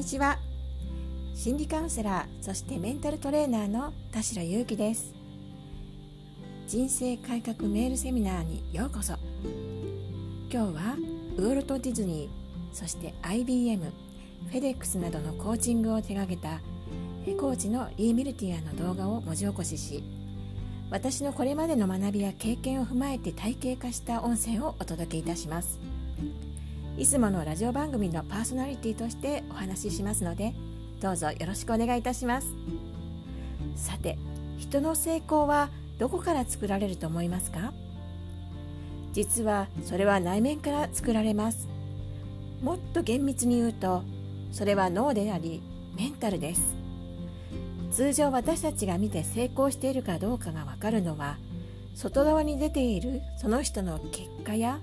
にちは。心理カウンセラーそしてメンタルトレーナーの田代裕樹です。人生改革メールセミナーにようこそ。今日はウォルト・ディズニーそして IBM フェデックスなどのコーチングを手掛けたコーチのリー・ミルティアの動画を文字起こしし私のこれまでの学びや経験を踏まえて体系化した音声をお届けいたします。いつものラジオ番組のパーソナリティとしてお話ししますのでどうぞよろしくお願いいたします。さて人の成功はどこから作られると思いますか？実はそれは内面から作られます。もっと厳密に言うとそれは脳でありメンタルです。通常私たちが見て成功しているかどうかがわかるのは外側に出ているその人の結果や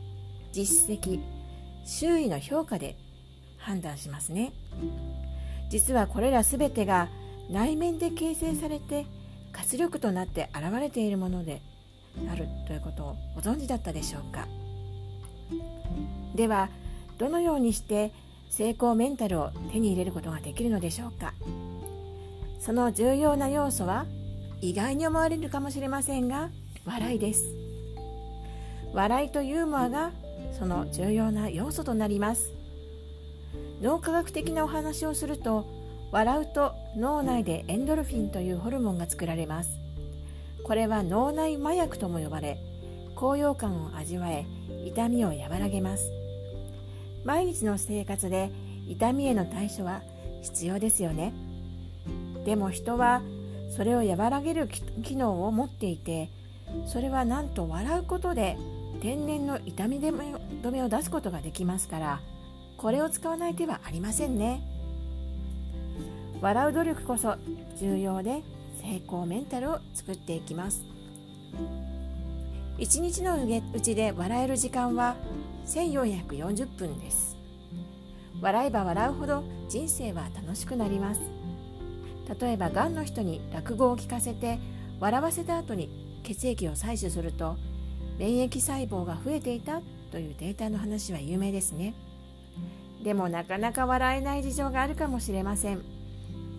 実績周囲の評価で判断しますね。実はこれら全てが内面で形成されて活力となって現れているものであるということをご存知だったでしょうか。ではどのようにして成功メンタルを手に入れることができるのでしょうか。その重要な要素は意外に思われるかもしれませんが笑いです。笑いとユーモアがその重要な要素となります。脳科学的なお話をすると笑うと脳内でエンドルフィンというホルモンが作られます。これは脳内麻薬とも呼ばれ高揚感を味わえ痛みを和らげます。毎日の生活で痛みへの対処は必要ですよね。でも人はそれを和らげる機能を持っていてそれはなんと笑うことで天然の痛み止めを出すことができますからこれを使わない手はありませんね。笑う努力こそ重要で成功メンタルを作っていきます一日のうちで笑える時間は1440分です笑えば笑うほど人生は楽しくなります例えばがんの人に落語を聞かせて笑わせた後に血液を採取すると免疫細胞が増えていたというデータの話は有名ですね。でもなかなか笑えない事情があるかもしれません。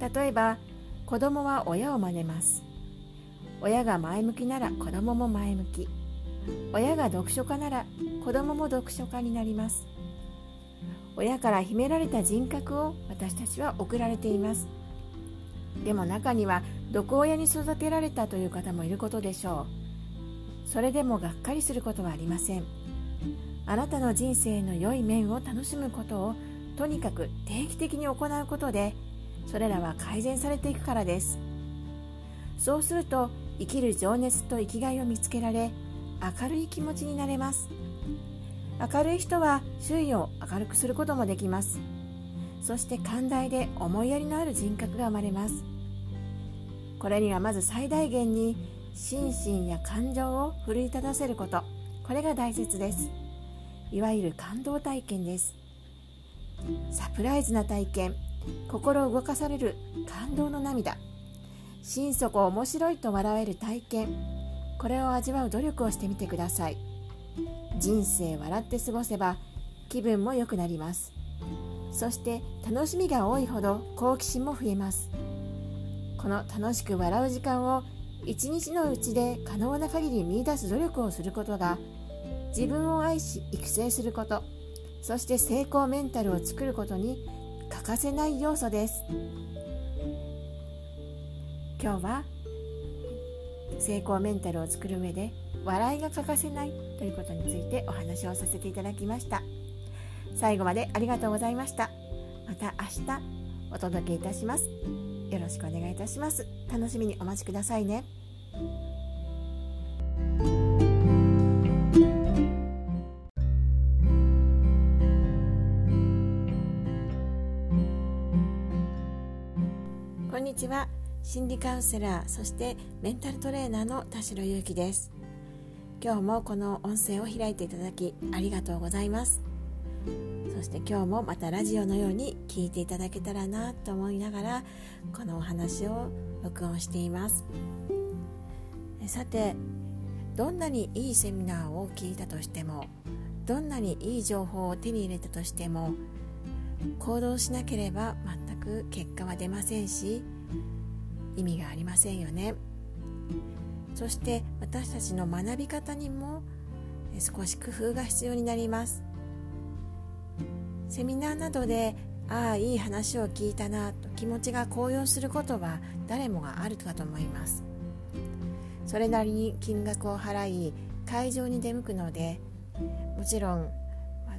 例えば子供は親を真似ます。親が前向きなら子供も前向き。親が読書家なら子供も読書家になります。親から秘められた人格を私たちは送られています。でも中には毒親に育てられたという方もいることでしょう。それでもがっかりすることはありません。あなたの人生の良い面を楽しむことをとにかく定期的に行うことでそれらは改善されていくからです。そうすると生きる情熱と生きがいを見つけられ明るい気持ちになれます。明るい人は周囲を明るくすることもできます。そして寛大で思いやりのある人格が生まれます。これにはまず最大限に心身や感情を奮い立たせること。これが大切です。いわゆる感動体験です。サプライズな体験。心を動かされる感動の涙。心底面白いと笑える体験。これを味わう努力をしてみてください。人生笑って過ごせば気分も良くなります。そして楽しみが多いほど好奇心も増えます。この楽しく笑う時間を一日のうちで可能な限り見いだす努力をすることが自分を愛し育成することそして成功メンタルを作ることに欠かせない要素です。今日は成功メンタルを作る上で笑いが欠かせないということについてお話をさせていただきました。最後までありがとうございました。また明日お届けいたします。よろしくお願いいたします。楽しみにお待ちくださいね。ちは。心理カウンセラーそしてメンタルトレーナーの田代祐希です。今日もこの音声を開いていただきありがとうございます。そして今日もまたラジオのように聞いていただけたらなと思いながらこのお話を録音しています。さてどんなにいいセミナーを聞いたとしてもどんなにいい情報を手に入れたとしても行動しなければ全く結果は出ませんし意味がありませんよね。そして私たちの学び方にも少し工夫が必要になります。セミナーなどでああいい話を聞いたなと気持ちが高揚することは誰もがあるかと思います。それなりに金額を払い会場に出向くのでもちろん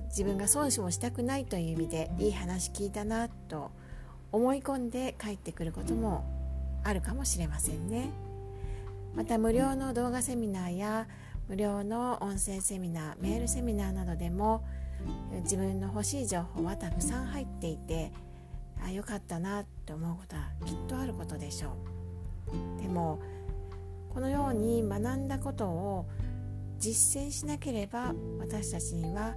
自分が損失もしたくないという意味でいい話聞いたなと思い込んで帰ってくることもあるかもしれませんね。また無料の動画セミナーや無料の音声セミナーメールセミナーなどでも自分の欲しい情報はたくさん入っていてあよかったなって思うことはきっとあることでしょう。でもこのように学んだことを実践しなければ私たちには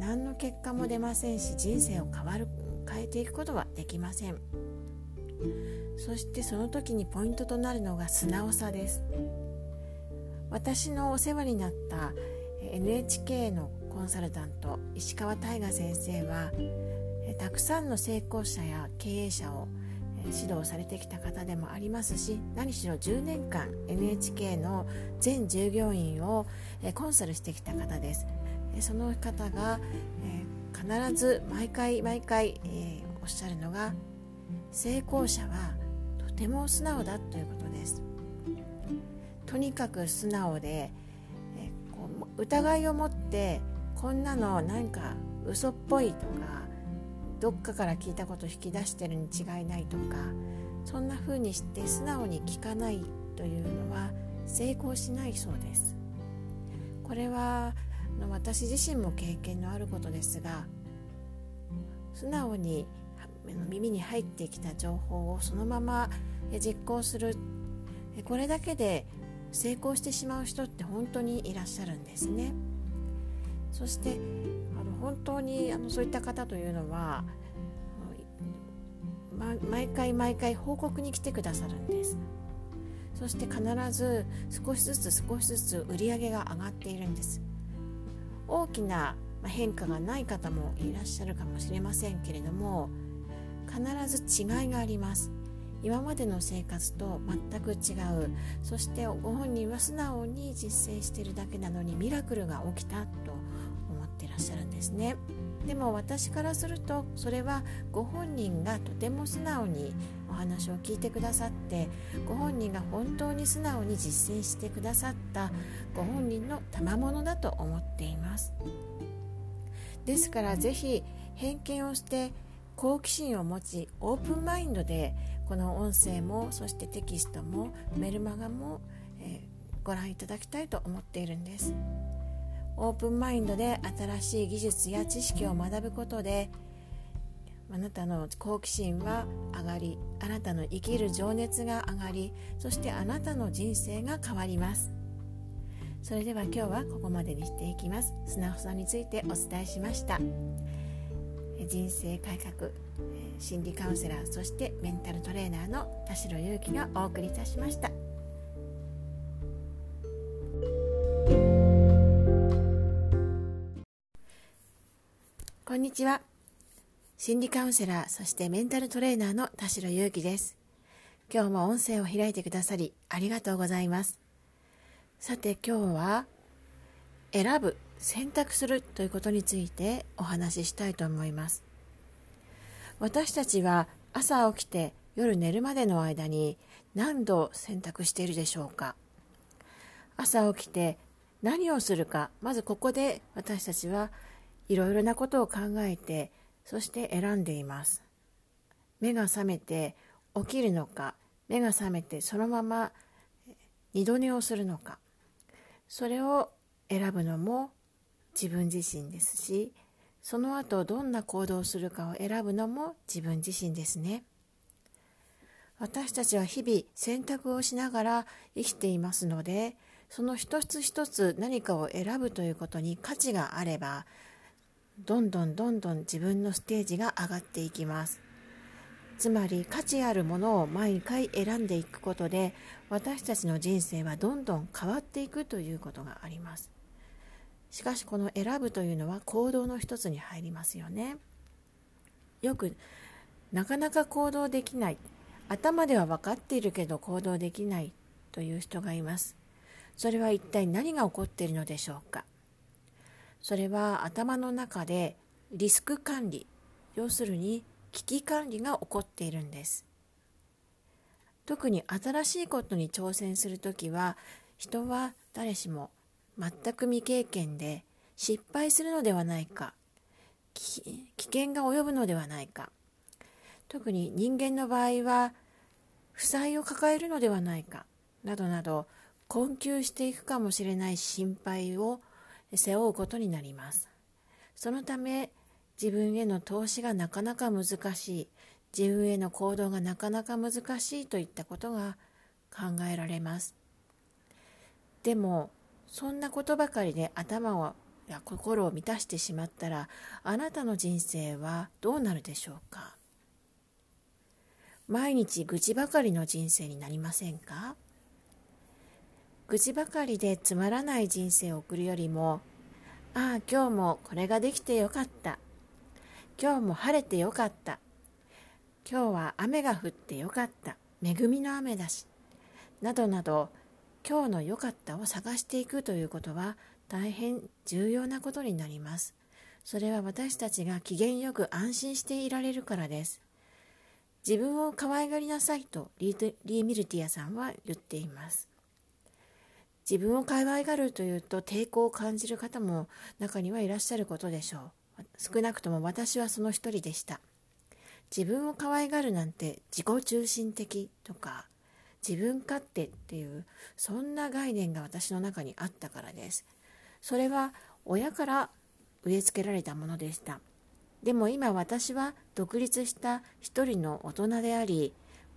何の結果も出ませんし人生を変わる変えていくことはできません。そしてその時にポイントとなるのが素直さです。私のお世話になった NHK のコンサルタント石川大河先生はたくさんの成功者や経営者を指導されてきた方でもありますし何しろ10年間 NHK の全従業員をコンサルしてきた方です。その方が必ず毎回毎回おっしゃるのが成功者はても素直だということです。とにかく素直でえこう疑いを持ってこんなのなんか嘘っぽいとかどっかから聞いたこと引き出してるに違いないとかそんな風にして素直に聞かないというのは成功しないそうです。これは私自身も経験のあることですが素直に耳に入ってきた情報をそのまま実行する。これだけで成功してしまう人って本当にいらっしゃるんですね。そしてあの本当にあのそういった方というのは、ま、毎回毎回報告に来てくださるんです。そして必ず少しずつ少しずつ売り上げが上がっているんです。大きな変化がない方もいらっしゃるかもしれませんけれども必ず違いがあります。今までの生活と全く違う。そしてご本人は素直に実践してるだけなのにミラクルが起きたと思ってらっしゃるんですね。でも私からするとそれはご本人がとても素直にお話を聞いてくださってご本人が本当に素直に実践してくださったご本人の賜物だと思っています。ですからぜひ偏見をして好奇心を持ちオープンマインドでこの音声もそしてテキストもメルマガも、えー、ご覧いただきたいと思っているんです。オープンマインドで新しい技術や知識を学ぶことであなたの好奇心は上がりあなたの生きる情熱が上がりそしてあなたの人生が変わります。それでは今日はここまでにしていきます。素直さんについてお伝えしました。人生改革心理カウンセラーそしてメンタルトレーナーの田代祐希がお送りいたしましたこんにちは。心理カウンセラー、そしてメンタルトレーナーの田代祐希です。今日も音声を開いてくださりありがとうございます。さて今日は選ぶ、選択するということについてお話ししたいと思います。私たちは朝起きて夜寝るまでの間に何度選択しているでしょうか？朝起きて何をするか？まずここで私たちはいろいろなことを考えてそして選んでいます。目が覚めて起きるのか？目が覚めてそのまま二度寝をするのか？それを選ぶのも自分自身ですしその後どんな行動をするかを選ぶのも自分自身ですね。私たちは日々選択をしながら生きていますのでその一つ一つ何かを選ぶということに価値があればどんどんどんどん自分のステージが上がっていきます。つまり価値あるものを毎回選んでいくことで私たちの人生はどんどん変わっていくということがあります。しかしこの選ぶというのは行動の一つに入りますよね。よくなかなか行動できない。頭では分かっているけど行動できないという人がいます。それは一体何が起こっているのでしょうか？それは頭の中でリスク管理要するに危機管理が起こっているんです。特に新しいことに挑戦するときは人は誰しも全く未経験で失敗するのではないか。危険が及ぶのではないか。特に人間の場合は負債を抱えるのではないか。などなど困窮していくかもしれない心配を背負うことになります。そのため自分への投資がなかなか難しい。自分への行動がなかなか難しいといったことが考えられます。でもそんなことばかりで頭をや心を満たしてしまったらあなたの人生はどうなるでしょうか？毎日愚痴ばかりの人生になりませんか？愚痴ばかりでつまらない人生を送るよりもああ今日もこれができてよかった。今日も晴れてよかった。今日は雨が降ってよかった。恵みの雨だし。などなど今日の良かったを探していくということは大変重要なことになります。それは私たちが機嫌よく安心していられるからです。自分を可愛がりなさいとリーミルティアさんは言っています。自分を可愛がるというと抵抗を感じる方も中にはいらっしゃることでしょう。少なくとも私はその一人でした。自分を可愛がるなんて自己中心的とか自分勝手っていうそんな概念が私の中にあったからです。それは親から植え付けられたものでした。でも今私は独立した一人の大人であり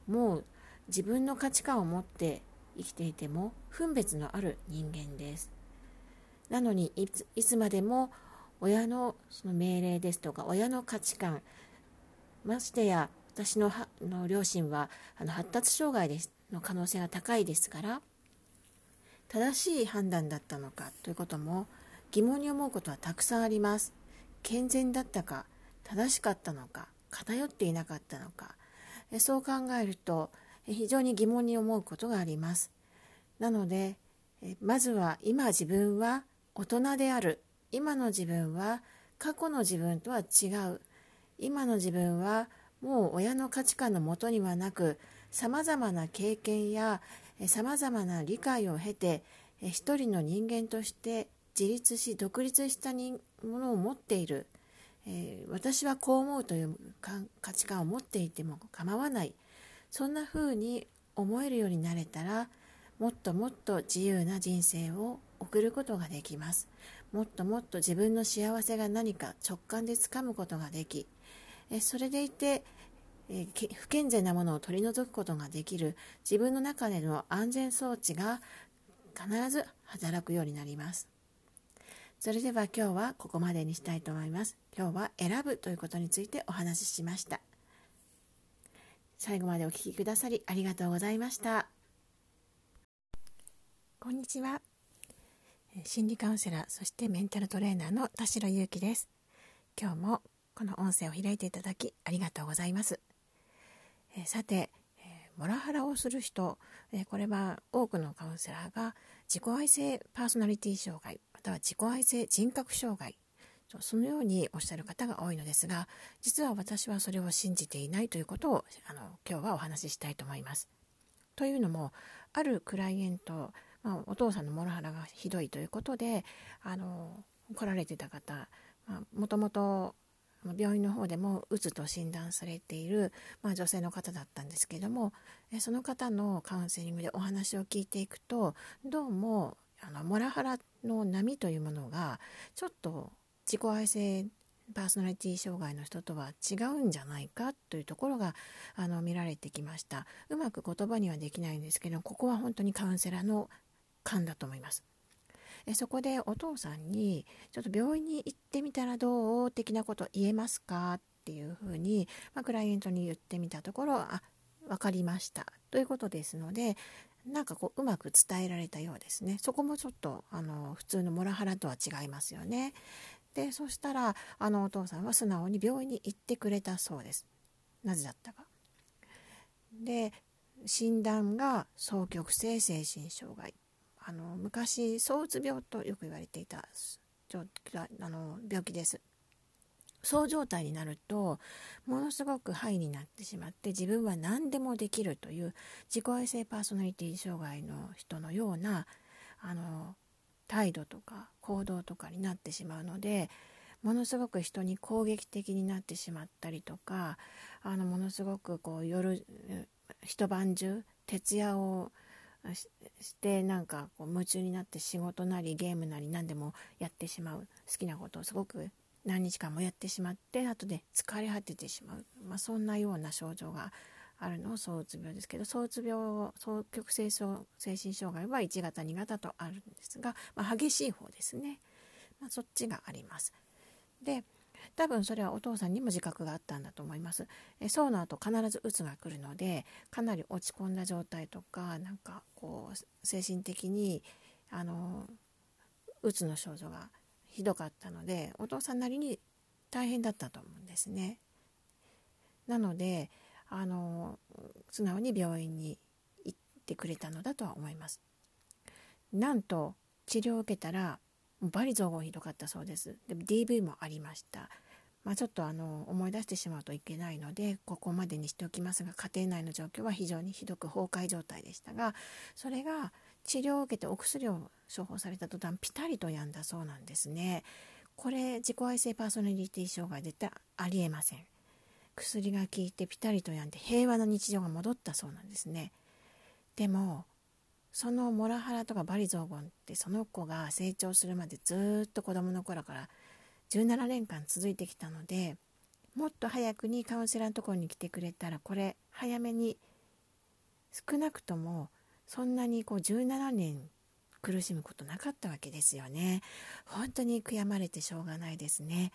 もう自分の価値観を持って生きていても分別のある人間です。なのにいついつまでも親のその命令ですとか親の価値観ましてや私のの両親はあの発達障害ですの可能性が高いですから正しい判断だったのかということも疑問に思うことはたくさんあります。健全だったか正しかったのか偏っていなかったのかそう考えると非常に疑問に思うことがあります。なのでまずは今自分は大人である。今の自分は過去の自分とは違う。今の自分はもう親の価値観のもとにはなくさまざまな経験やさまざまな理解を経て一人の人間として自立し独立したものを持っている。えー、私はこう思うという価値観を持っていても構わない。そんな風に思えるようになれたらもっともっと自由な人生を送ることができます。もっともっと自分の幸せが何か直感でつかむことができ。それでいてえ不健全なものを取り除くことができる自分の中での安全装置が必ず働くようになりますそれでは今日はここまでにしたいと思います。今日は選ぶということについてお話ししました。最後までお聴きくださりありがとうございました。こんにちは。心理カウンセラー、そしてメンタルトレーナーの田代祐希です。今日もこの音声を開いていただきありがとうございます。えさて、えモラハラをする人、えこれは多くのカウンセラーが自己愛性パーソナリティ障害または自己愛性人格障害そのようにおっしゃる方が多いのですが実は私はそれを信じていないということをあの今日はお話ししたいと思います。というのもあるクライエント、まあ、お父さんのモラハラがひどいということであの来られてた方もともと病院の方でもうつと診断されている、まあ、女性の方だったんですけどもその方のカウンセリングでお話を聞いていくとどうもあのモラハラの波というものがちょっと自己愛性パーソナリティ障害の人とは違うんじゃないかというところがあの見られてきました。うまく言葉にはできないんですけどここは本当にカウンセラーの勘だと思います。えそこでお父さんにちょっと病院に行ってみたらどう？的なこと言えますか？っていうふうに、まあ、クライアントに言ってみたところあ分かりましたということですのでなんかこううまく伝えられたようですね。そこもちょっとあの普通のモラハラとは違いますよね。でそしたらあのお父さんは素直に病院に行ってくれたそうです。なぜだったか。で診断が双極性精神障害。あの昔躁うつ病とよく言われていたあの病気です。そう状態になるとものす。ごくハイになってしまって自分は何でもできるという自己愛性パーソナリティ障害の人のようなあの態度とか行動とかになってしまうのでものす。ごく人に攻撃的になってしまったりとかあのものす。ごくこう夜一晩中徹夜をしてなんかこう夢中になって仕事なりゲームなり何でもやってしまう好きなことをすごく何日間もやってしまって後で疲れ果ててしまう、まあ、そんなような症状があるのを躁うつ病ですけど躁うつ病双極性精神障害は1型2型とあるんですが、まあ、激しい方ですね、まあ、そっちがあります。で多分それはお父さんにも自覚があったんだと思います。えそうの後必ずうつが来るのでかなり落ち込んだ状態とかなんかこう精神的にあのうつの症状がひどかったのでお父さんなりに大変だったと思うんですね。なのであの素直に病院に行ってくれたのだとは思います。なんと治療を受けたらバリ雑言ひどかったそうです。でも DV もありました。まあ、ちょっとあの思い出してしまうといけないのでここまでにしておきますが家庭内の状況は非常にひどく崩壊状態でしたがそれが治療を受けてお薬を処方された途端ピタリと止んだそうなんですね。これ自己愛性パーソナリティ障害絶対ありえません。薬が効いてピタリと止んで平和な日常が戻ったそうなんですね。でもそのモラハラとかバリ雑言ってその子が成長するまでずっと子供の頃から17年間続いてきたのでもっと早くにカウンセラーのところに来てくれたらこれ早めに少なくともそんなにこう17年苦しむことなかったわけですよね本当に悔やまれてしょうがないですね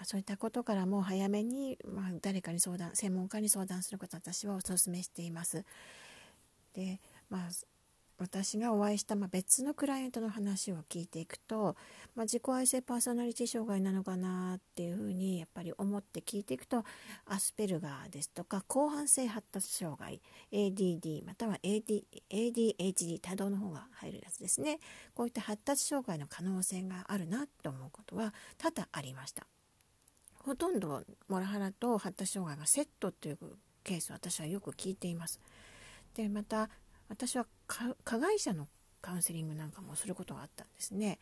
ま、そういったことからも早めに、ま、誰かに相談専門家に相談すること私はお勧めしています。でまあ私がお会いした、まあ、別のクライアントの話を聞いていくと、まあ、自己愛性パーソナリティ障害なのかなっていうふうにやっぱり思って聞いていくとアスペルガーですとか広範性発達障害 ADD または AD ADHD 多動の方が入るやつですねこういった発達障害の可能性があるなと思うことは多々ありました。ほとんどモラハラと発達障害がセットというケースを私はよく聞いています。でまた私は加害者のカウンセリングなんかもすることがあったんですね。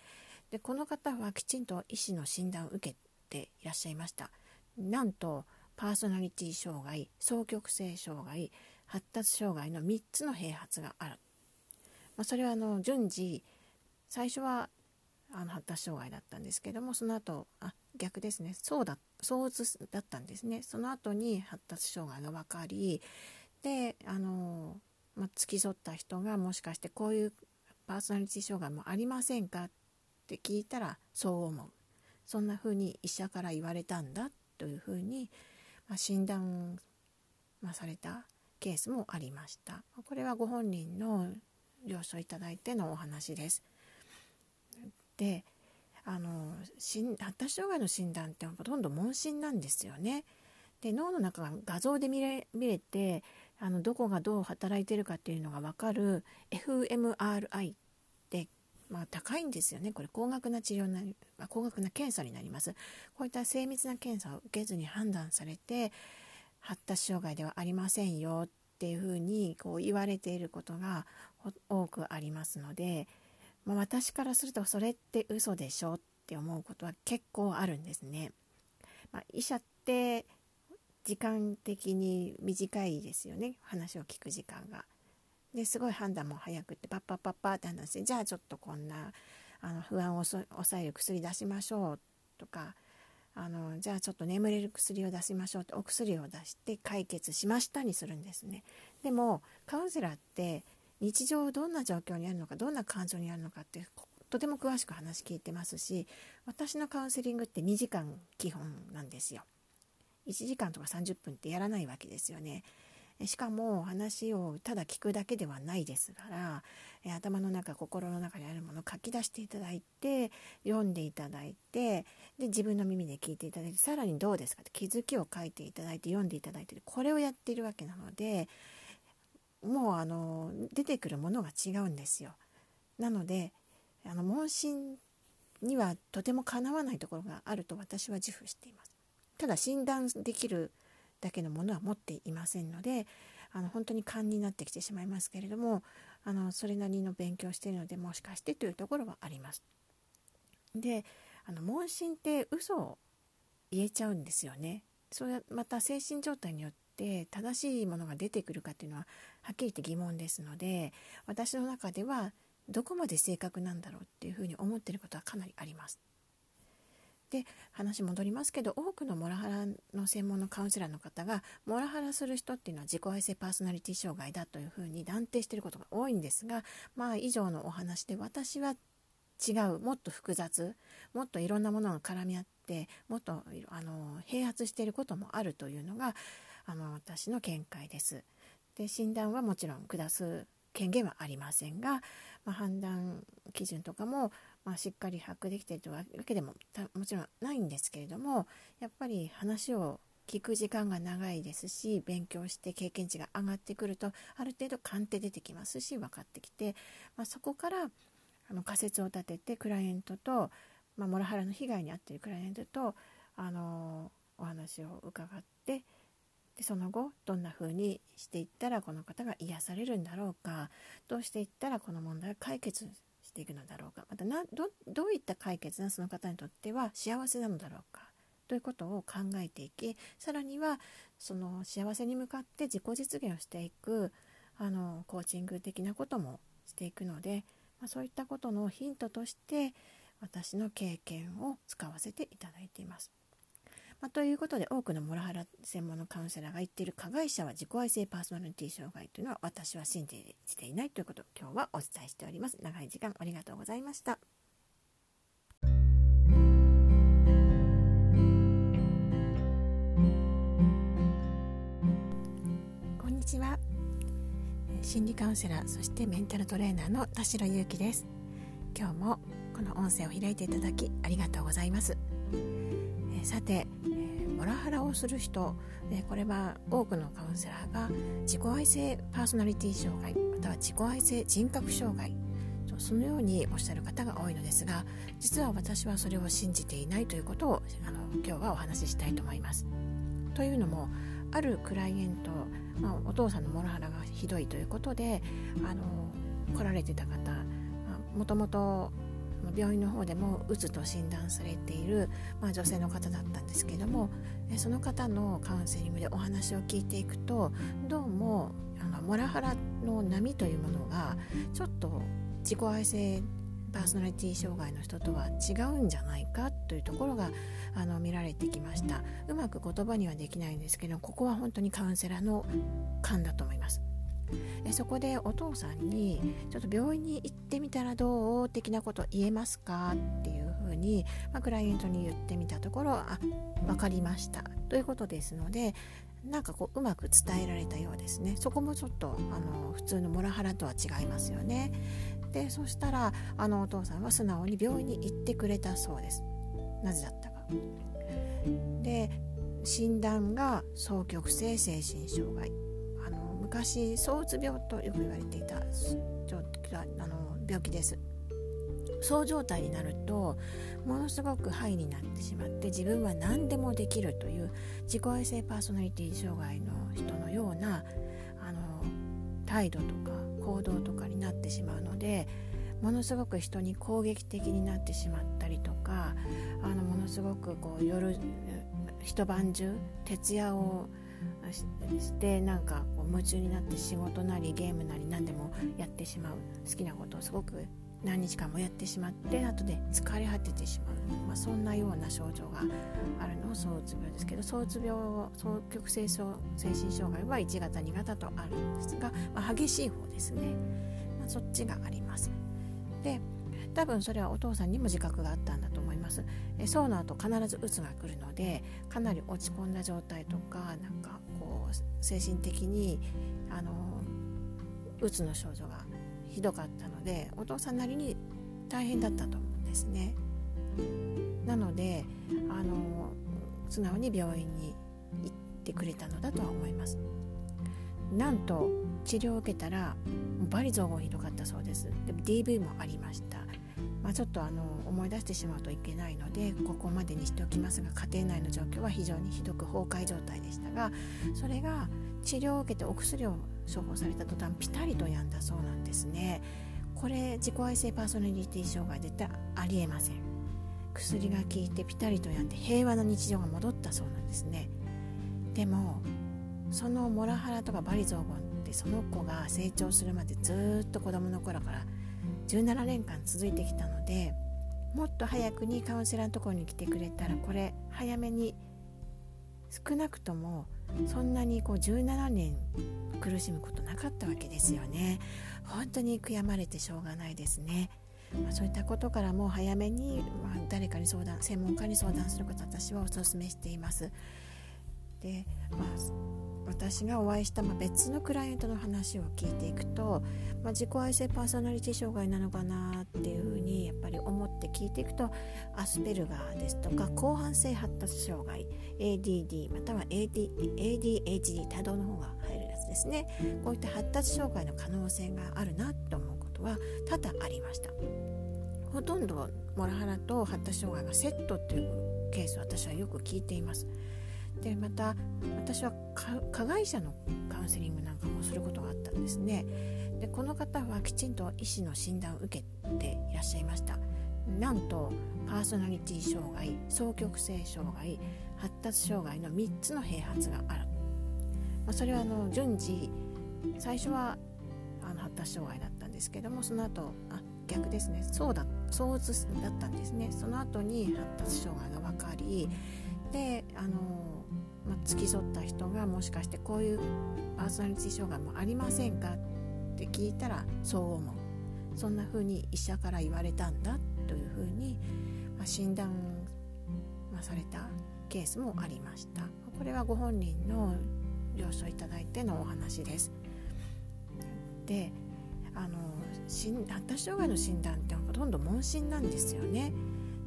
でこの方はきちんと医師の診断を受けていらっしゃいました。なんとパーソナリティ障害双極性障害発達障害の3つの併発がある、まあ、それはあの順次最初はあの発達障害だったんですけどもその後あ逆ですねそうだそうだったんですねその後に発達障害が分かりであの、まあ、付き添った人がもしかしてこういうパーソナリティ障害もありませんかって聞いたらそう思う。そんな風に医者から言われたんだという風に、まあ、診断、まあ、されたケースもありました。これはご本人の了承いただいてのお話です。であの発達障害の診断ってほとんど問診なんですよね。で脳の中が画像で見れ見れてあのどこがどう働いてるかっていうのが分かる fMRI って、まあ、高いんですよねこれ高額な治療な、まあ、高額な検査になりますこういった精密な検査を受けずに判断されて発達障害ではありませんよっていうふうにこう言われていることが多くありますのでまあ、私からするとそれって嘘でしょって思うことは結構あるんですね。まあ、医者って時間的に短いですよね話を聞く時間が。ですごい判断も早くってパッパッパッパって話してじゃあちょっとこんなあの不安を抑える薬出しましょうとかあのじゃあちょっと眠れる薬を出しましょうってお薬を出して解決しましたにするんですね。でもカウンセラーって日常どんな状況にあるのかどんな感情にあるのかってとても詳しく話聞いてますし私のカウンセリングって2時間基本なんですよ1時間とか30分ってやらないわけですよねしかも話をただ聞くだけではないですから頭の中心の中にあるものを書き出していただいて読んでいただいてで自分の耳で聞いていただいてさらにどうですかって気づきを書いていただいて読んでいただいてこれをやっているわけなのでもうあの出てくるものが違うんですよ。なのであの問診にはとてもかなわないところがあると私は自負しています。ただ診断できるだけのものは持っていませんのであの本当に勘になってきてしまいますけれどもあのそれなりの勉強しているのでもしかしてというところはあります。であの問診って嘘を言えちゃうんですよね。それまた精神状態によって正しいものが出てくるかっていうのははっきり言って疑問ですので私の中ではどこまで正確なんだろうっていうふうに思ってることはかなりあります。で話戻りますけど多くのモラハラの専門のカウンセラーの方がモラハラする人っていうのは自己愛性パーソナリティ障害だというふうに断定していることが多いんですがまあ以上のお話で私は違うもっと複雑もっといろんなものが絡み合ってもっとあの併発していることもあるというのがあの私の見解です。で診断はもちろん下す権限はありませんが、まあ、判断基準とかも、まあ、しっかり把握できているというわけでももちろんないんですけれどもやっぱり話を聞く時間が長いですし勉強して経験値が上がってくるとある程度勘って出てきますし分かってきて、まあ、そこからあの仮説を立ててクライアントと、まあ、モラハラの被害に遭っているクライアントとあのお話を伺ってでその後どんな風にしていったらこの方が癒されるんだろうかどうしていったらこの問題を解決していくのだろうかまたなどどういった解決がその方にとっては幸せなのだろうかということを考えていきさらにはその幸せに向かって自己実現をしていくあのコーチング的なこともしていくので、まあ、そういったことのヒントとして私の経験を使わせていただいています。まあ、ということで多くのモラハラ専門のカウンセラーが言っている加害者は自己愛性パーソナリティ障害というのは私は信じていないということを今日はお伝えしております。長い時間ありがとうございました。こんにちは。心理カウンセラーそしてメンタルトレーナーの田代裕樹です。今日もこの音声を開いていただきありがとうございます。さて、モラハラをする人、え、これは多くのカウンセラーが自己愛性パーソナリティ障害または自己愛性人格障害とそのようにおっしゃる方が多いのですが実は私はそれを信じていないということをあの今日はお話ししたいと思います。というのもあるクライエント、まあ、お父さんのモラハラがひどいということであの来られてた方もともと病院の方でもうつと診断されている、まあ、女性の方だったんですけどもその方のカウンセリングでお話を聞いていくとどうもあのモラハラの波というものがちょっと自己愛性パーソナリティ障害の人とは違うんじゃないかというところがあの見られてきました。うまく言葉にはできないんですけどここは本当にカウンセラーの勘だと思います。えそこでお父さんに「ちょっと病院に行ってみたらどう?」的なこと言えますか？っていうふうに、まあ、クライアントに言ってみたところ「あ分かりました」ということですのでなんかこううまく伝えられたようですね。そこもちょっとあの普通のモラハラとは違いますよね。でそしたらあのお父さんは素直に病院に行ってくれたそうです。なぜだったか。で診断が双極性精神障害。昔躁うつ病とよく言われていたあの病気です。そう状態になるとものすごくハイになってしまって自分は何でもできるという自己愛性パーソナリティ障害の人のようなあの態度とか行動とかになってしまうのでものすごく人に攻撃的になってしまったりとかあのものすごくこう夜一晩中徹夜をしてなんかこう夢中になって仕事なりゲームなり何でもやってしまう好きなことをすごく何日間もやってしまって後で疲れ果ててしまう、まあ、そんなような症状があるのを躁うつ病ですけど躁うつ病双極性精神障害は1型2型とあるんですが、まあ、激しい方ですね、まあ、そっちがあります。で多分それはお父さんにも自覚があったんだと思います。ます。えそうの後必ずうつが来るのでかなり落ち込んだ状態とかなんかこう精神的にあのうつの症状がひどかったのでお父さんなりに大変だったと思うんですね。なのであの素直に病院に行ってくれたのだとは思います。なんと治療を受けたらバリ雑言ひどかったそうです。でも DV もありました。まあ、ちょっとあの思い出してしまうといけないのでここまでにしておきますが家庭内の状況は非常にひどく崩壊状態でしたがそれが治療を受けてお薬を処方された途端ピタリと止んだそうなんですね。これ自己愛性パーソナリティ障害絶対ありえません。薬が効いてピタリと止んで平和な日常が戻ったそうなんですね。でもそのモラハラとかバリ雑言ってその子が成長するまでずっと子供の頃から17年間続いてきたのでもっと早くにカウンセラーのところに来てくれたらこれ早めに少なくともそんなにこう17年苦しむことなかったわけですよね。本当に悔やまれてしょうがないですね、まあ、そういったことからも早めに、まあ、誰かに相談専門家に相談すること私はお勧めしています。で、まあ私がお会いした、まあ、別のクライアントの話を聞いていくと、まあ、自己愛性パーソナリティ障害なのかなっていうふうにやっぱり思って聞いていくとアスペルガーですとか広汎性発達障害 ADD または AD ADHD 多動の方が入るやつですね。こういった発達障害の可能性があるなと思うことは多々ありました。ほとんどモラハラと発達障害がセットっていうケースを私はよく聞いていますでまた私は加害者のカウンセリングなんかもすることがあったんですね。でこの方はきちんと医師の診断を受けていらっしゃいました。なんとパーソナリティ障害双極性障害発達障害の3つの併発がある、まあ、それはあの順次最初はあの発達障害だったんですけどもその後あ逆ですね。そうだ相うだったんですね。その後に発達障害が分かりであのまあ、付き添った人がもしかしてこういうパーソナリティ障害もありませんかって聞いたらそう思う。そんな風に医者から言われたんだという風に、まあ、診断、まあ、されたケースもありました。これはご本人の了承いただいてのお話です。であの発達障害の診断ってほとんど問診なんですよね。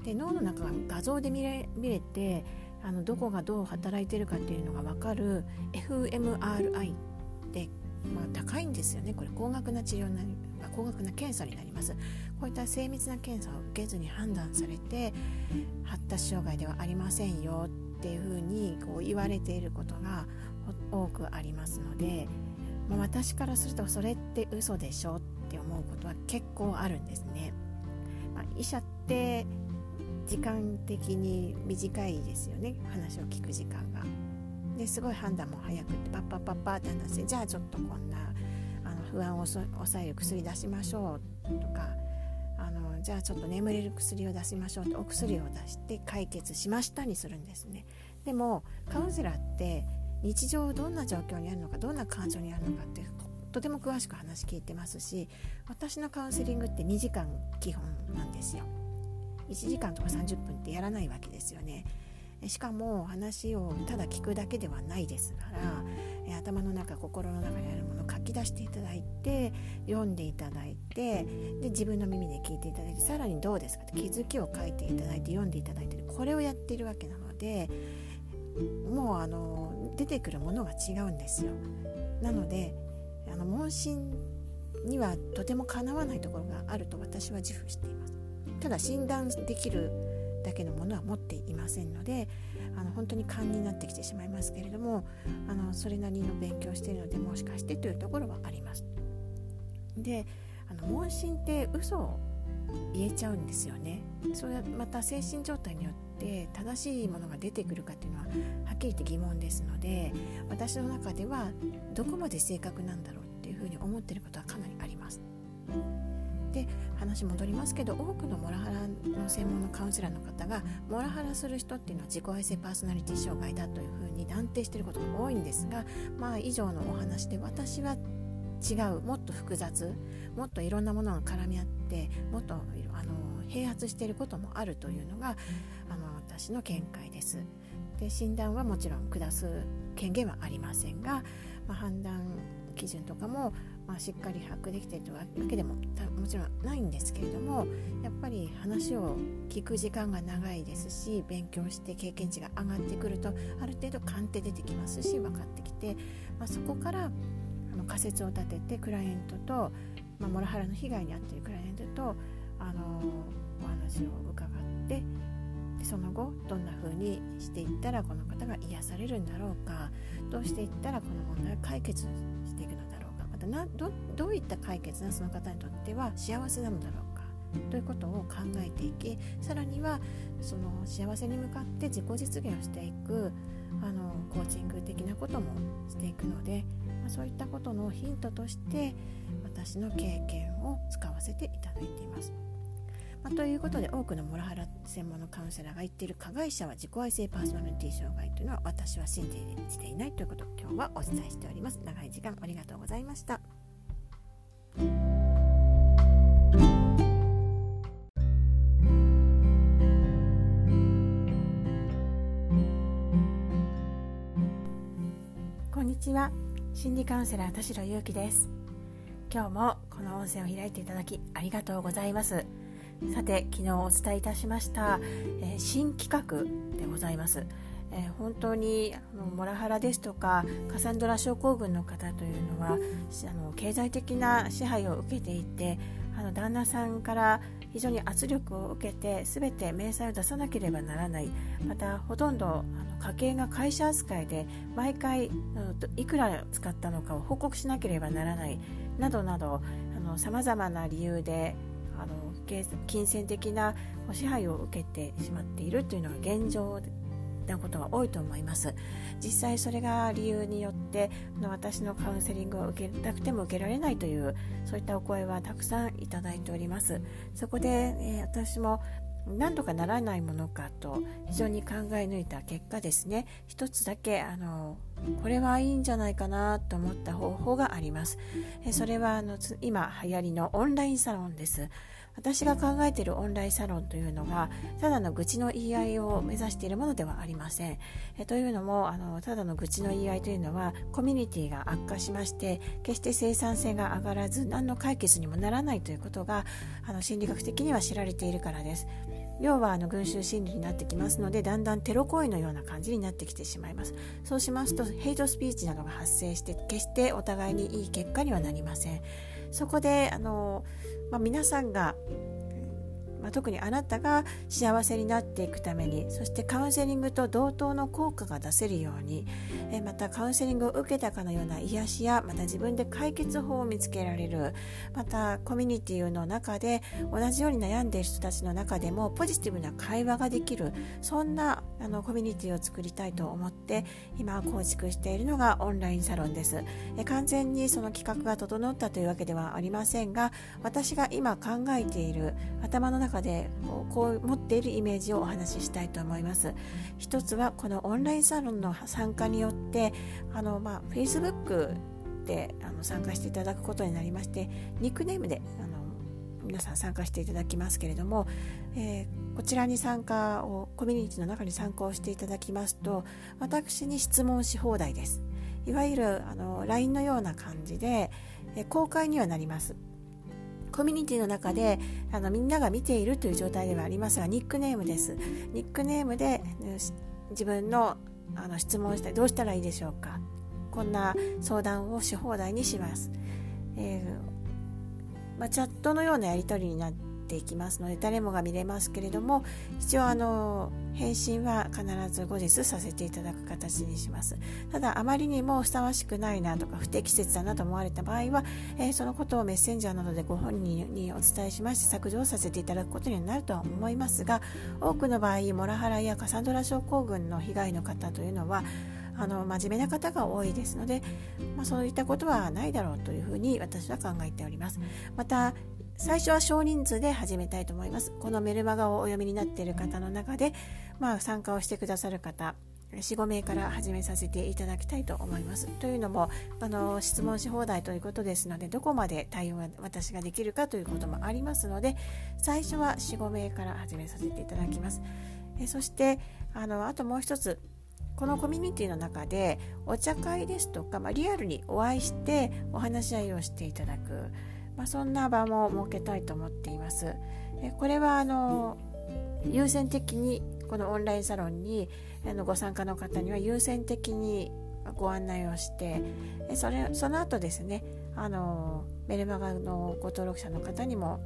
で脳の中が画像で見れ見れてあのどこがどう働いてるかっていうのが分かる fMRI で、まあ、高いんですよねこれ高額な治療なり高額な検査になりますこういった精密な検査を受けずに判断されて発達障害ではありませんよっていうふうにこう言われていることが多くありますので、まあ、私からするとそれって嘘でしょって思うことは結構あるんですね。まあ、医者って時間的に短いですよね話を聞く時間が。ですごい判断も早くってパッパッパッパって話してじゃあちょっとこんなあの不安を抑える薬出しましょうとかあのじゃあちょっと眠れる薬を出しましょうってお薬を出して解決しましたにするんですね。でもカウンセラーって日常どんな状況にあるのかどんな感情にあるのかってとても詳しく話聞いてますし私のカウンセリングって2時間基本なんですよ。1時間とか30分ってやらないわけですよね。しかも話をただ聞くだけではないですから頭の中心の中にあるものを書き出していただいて読んでいただいてで自分の耳で聞いていただいてさらにどうですかって気づきを書いていただいて読んでいただいてこれをやっているわけなのでもうあの出てくるものが違うんですよ。なのであの問診にはとてもかなわないところがあると私は自負しています。ただ診断できるだけのものは持っていませんのであの本当に勘になってきてしまいますけれどもあのそれなりの勉強しているのでもしかしてというところはあります。であの問診って嘘を言えちゃうんですよね。それはまた精神状態によって正しいものが出てくるかっていうのははっきり言って疑問ですので私の中ではどこまで正確なんだろうっていうふうに思ってることはかなりあります。で話戻りますけど多くのモラハラの専門のカウンセラーの方がモラハラする人っていうのは自己愛性パーソナリティ障害だというふうに断定していることが多いんですがまあ以上のお話で私は違うもっと複雑もっといろんなものが絡み合ってもっとあの併発していることもあるというのがあの私の見解です。で診断はもちろん下す権限はありませんが、まあ、判断基準とかも、まあ、しっかり把握できているわけでももちろんないんですけれどもやっぱり話を聞く時間が長いですし勉強して経験値が上がってくるとある程度鑑定出てきますし分かってきて、まあ、そこからあの仮説を立ててクライアントと、まあ、モラハラの被害に遭っているクライアントとあのお話を伺ってその後どんな風にしていったらこの方が癒されるんだろうかどうしていったらこの問題を解決などどういった解決がその方にとっては幸せなのだろうかということを考えていきさらにはその幸せに向かって自己実現をしていくあのコーチング的なこともしていくので、まあ、そういったことのヒントとして私の経験を使わせていただいています。まあ、ということで多くのモラハラ専門のカウンセラーが言っている加害者は自己愛性パーソナリティ障害というのは私は信じていないということを今日はお伝えしております。長い時間ありがとうございました。こんにちは。心理カウンセラー田代優希です。今日もこの音声を開いていただきありがとうございます。さて昨日お伝えいたしました、えー、新企画でございます、えー、本当にあのモラハラですとかカサンドラ症候群の方というのはあの経済的な支配を受けていてあの旦那さんから非常に圧力を受けて全て明細を出さなければならない。またほとんどあの家計が会社扱いで毎回いくら使ったのかを報告しなければならない。などなどさまざまな理由であの金銭的な支配を受けてしまっているというのが現状なことが多いと思います。実際それが理由によって私のカウンセリングを受けたくても受けられないというそういったお声はたくさんいただいております。そこで、えー、私も何とかならないものかと非常に考え抜いた結果ですね一つだけあのこれはいいんじゃないかなと思った方法がありますそれはあの今流行りのオンラインサロンです私が考えているオンラインサロンというのがただの愚痴の言い合いを目指しているものではありません。えというのもあのただの愚痴の言い合いというのはコミュニティが悪化しまして決して生産性が上がらず何の解決にもならないということがあの心理学的には知られているからです。要はあの群衆心理になってきますのでだんだんテロ行為のような感じになってきてしまいます。そうしますとヘイトスピーチなどが発生して決してお互いにいい結果にはなりません。そこであのまあ、皆さんがまあ、特にあなたが幸せになっていくためにそしてカウンセリングと同等の効果が出せるようにえまたカウンセリングを受けたかのような癒しやまた自分で解決法を見つけられるまたコミュニティの中で同じように悩んでいる人たちの中でもポジティブな会話ができるそんなあのコミュニティを作りたいと思って今構築しているのがオンラインサロンです。え完全にその企画が整ったというわけではありませんが私が今考えている頭の中中でこう持っているイメージをお話ししたいと思います。一つはこのオンラインサロンの参加によってあの、まあ、Facebook であの参加していただくことになりましてニックネームであの皆さん参加していただきますけれども、えー、こちらに参加をコミュニティの中に参加をしていただきますと私に質問し放題です。いわゆるあの LINE のような感じで、え公開にはなります。コミュニティの中であのみんなが見ているという状態ではありますがニックネームです。ニックネームで自分のあの質問してどうしたらいいでしょうか。こんな相談をし放題にします、えー、まあ、チャットのようなやり取りになってっていきますので誰もが見れますけれども一応あの返信は必ず後日させていただく形にします。ただあまりにもふさわしくないなとか不適切だなと思われた場合は、えー、そのことをメッセンジャーなどでご本人にお伝えしまして削除をさせていただくことになるとは思いますが多くの場合モラハラやカサンドラ症候群の被害の方というのはあの真面目な方が多いですので、まあ、そういったことはないだろうというふうに私は考えております。また最初は少人数で始めたいと思いますこのメルマガをお読みになっている方の中で、まあ、参加をしてくださる方45名から始めさせていただきたいと思います。というのもあの質問し放題ということですのでどこまで対応が私ができるかということもありますので最初は45名から始めさせていただきます。えそしてあのあともう一つこのコミュニティの中でお茶会ですとか、まあ、リアルにお会いしてお話し合いをしていただく、まあ、そんな場も設けたいと思っています。えこれはあの優先的にこのオンラインサロンにあのご参加の方には優先的にご案内をしてそれその後ですねあのメルマガのご登録者の方にも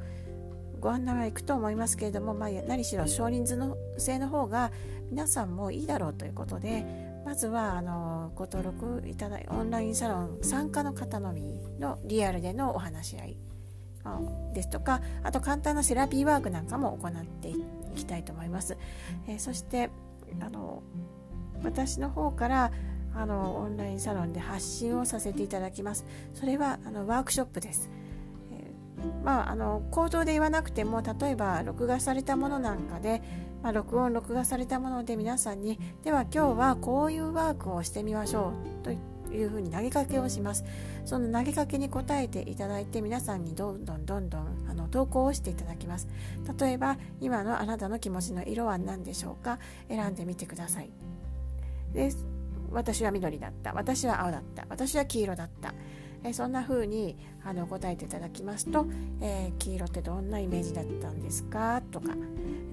ご案内は行くと思いますけれども、まあ、何しろ少人数の制の方が皆さんもいいだろうということでまずはあのご登録いただいオンラインサロン参加の方のみのリアルでのお話し合いですとかあと簡単なセラピーワークなんかも行っていきたいと思います。えー、そしてあの私の方からあのオンラインサロンで発信をさせていただきます。それはあのワークショップです。えー、まあ、あの口頭で言わなくても例えば録画されたものなんかで、まあ、録音録画されたもので皆さんにでは今日はこういうワークをしてみましょうというふうに投げかけをします。その投げかけに答えていただいて皆さんにどんどんどんどんあの投稿をしていただきます。例えば今のあなたの気持ちの色は何でしょうか？選んでみてください。で私は緑だった。私は青だった。私は黄色だった。えそんな風にあに答えていただきますと、えー、黄色ってどんなイメージだったんですか？とか。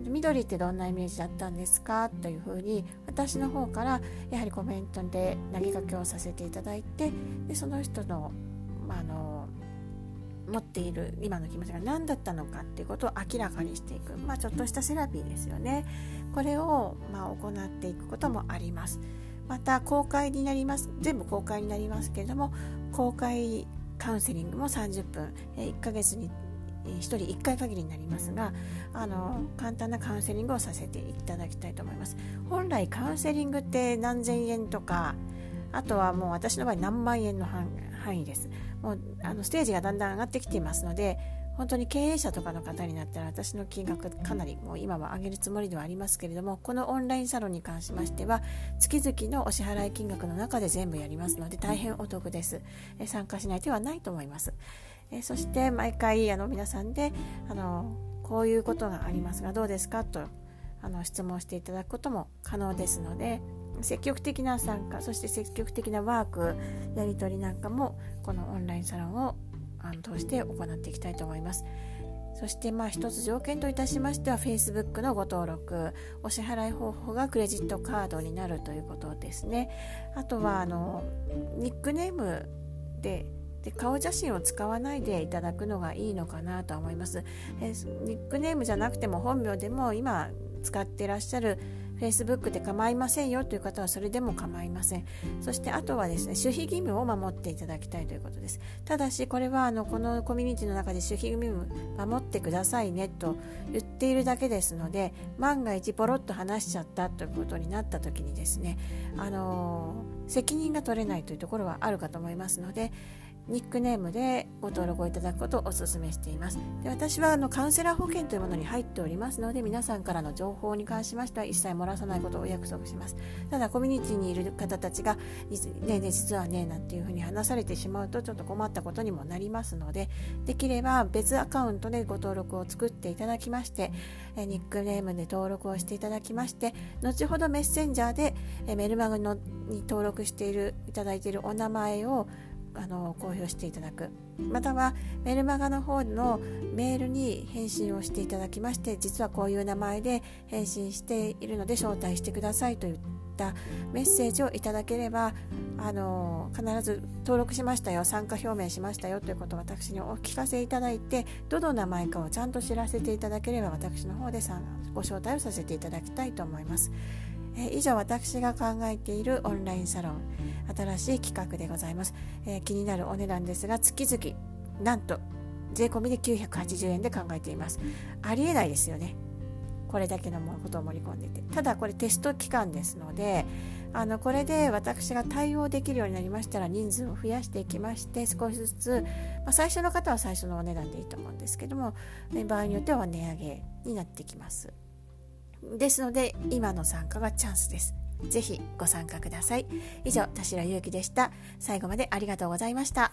緑ってどんなイメージだったんですか？という風に私の方からやはりコメントで投げかけをさせていただいてでその人の,、まあ、の持っている今の気持ちが何だったのかっていうことを明らかにしていく、まあ、ちょっとしたセラピーですよね。これを、ま、行っていくこともあります。また公開になります全部公開になりますけれども公開カウンセリングも30分。1ヶ月に1人1回限りになりますがあの簡単なカウンセリングをさせていただきたいと思います。本来カウンセリングって何千円とかあとはもう私の場合何万円の範囲です。もうあのステージがだんだん上がってきていますので本当に経営者とかの方になったら私の金額かなりもう今は上げるつもりではありますけれどもこのオンラインサロンに関しましては月々のお支払い金額の中で全部やりますので大変お得です、参加しない手はないと思います、えそして毎回あの皆さんであのこういうことがありますがどうですかとあの質問していただくことも可能ですので積極的な参加そして積極的なワークやり取りなんかもこのオンラインサロンをあの通して行っていきたいと思います。そしてまあ一つ条件といたしましては Facebook のご登録お支払い方法がクレジットカードになるということですねあとはあのニックネームでで顔写真を使わないでいただくのがいいのかなと思います。ニックネームじゃなくても本名でも今使ってらっしゃる Facebook で構いませんよという方はそれでも構いません。そしてあとはですね守秘義務を守っていただきたいということです。ただしこれはあのこのコミュニティの中で守秘義務守ってくださいねと言っているだけですので万が一ポロッと話しちゃったということになった時にですねあの責任が取れないというところはあるかと思いますのでニックネームでご登録をいただくことをお勧めしています。で私はあのカウンセラー保険というものに入っておりますので皆さんからの情報に関しましては一切漏らさないことをお約束します。ただコミュニティにいる方たちがねえねえ実はねえなんていうふうに話されてしまうとちょっと困ったことにもなりますのでできれば別アカウントでご登録を作っていただきましてニックネームで登録をしていただきまして後ほどメッセンジャーでメルマガのに登録しているいただいているお名前をあの公表していただくまたはメルマガの方のメールに返信をしていただきまして実はこういう名前で返信しているので招待してくださいといったメッセージをいただければあの必ず登録しましたよ参加表明しましたよということを私にお聞かせいただいてどの名前かをちゃんと知らせていただければ私の方でご招待をさせていただきたいと思います。え以上私が考えているオンラインサロン新しい企画でございます、え、気になるお値段ですが月々なんと税込みで980円で考えています。ありえないですよね。これだけのことを盛り込んでて。ただこれテスト期間ですのであのこれで私が対応できるようになりましたら人数を増やしていきまして少しずつ、まあ、最初の方は最初のお値段でいいと思うんですけども、場合によっては値上げになってきます。ですので今の参加はチャンスです。ぜひご参加ください。以上田代ゆうきでした。最後までありがとうございました。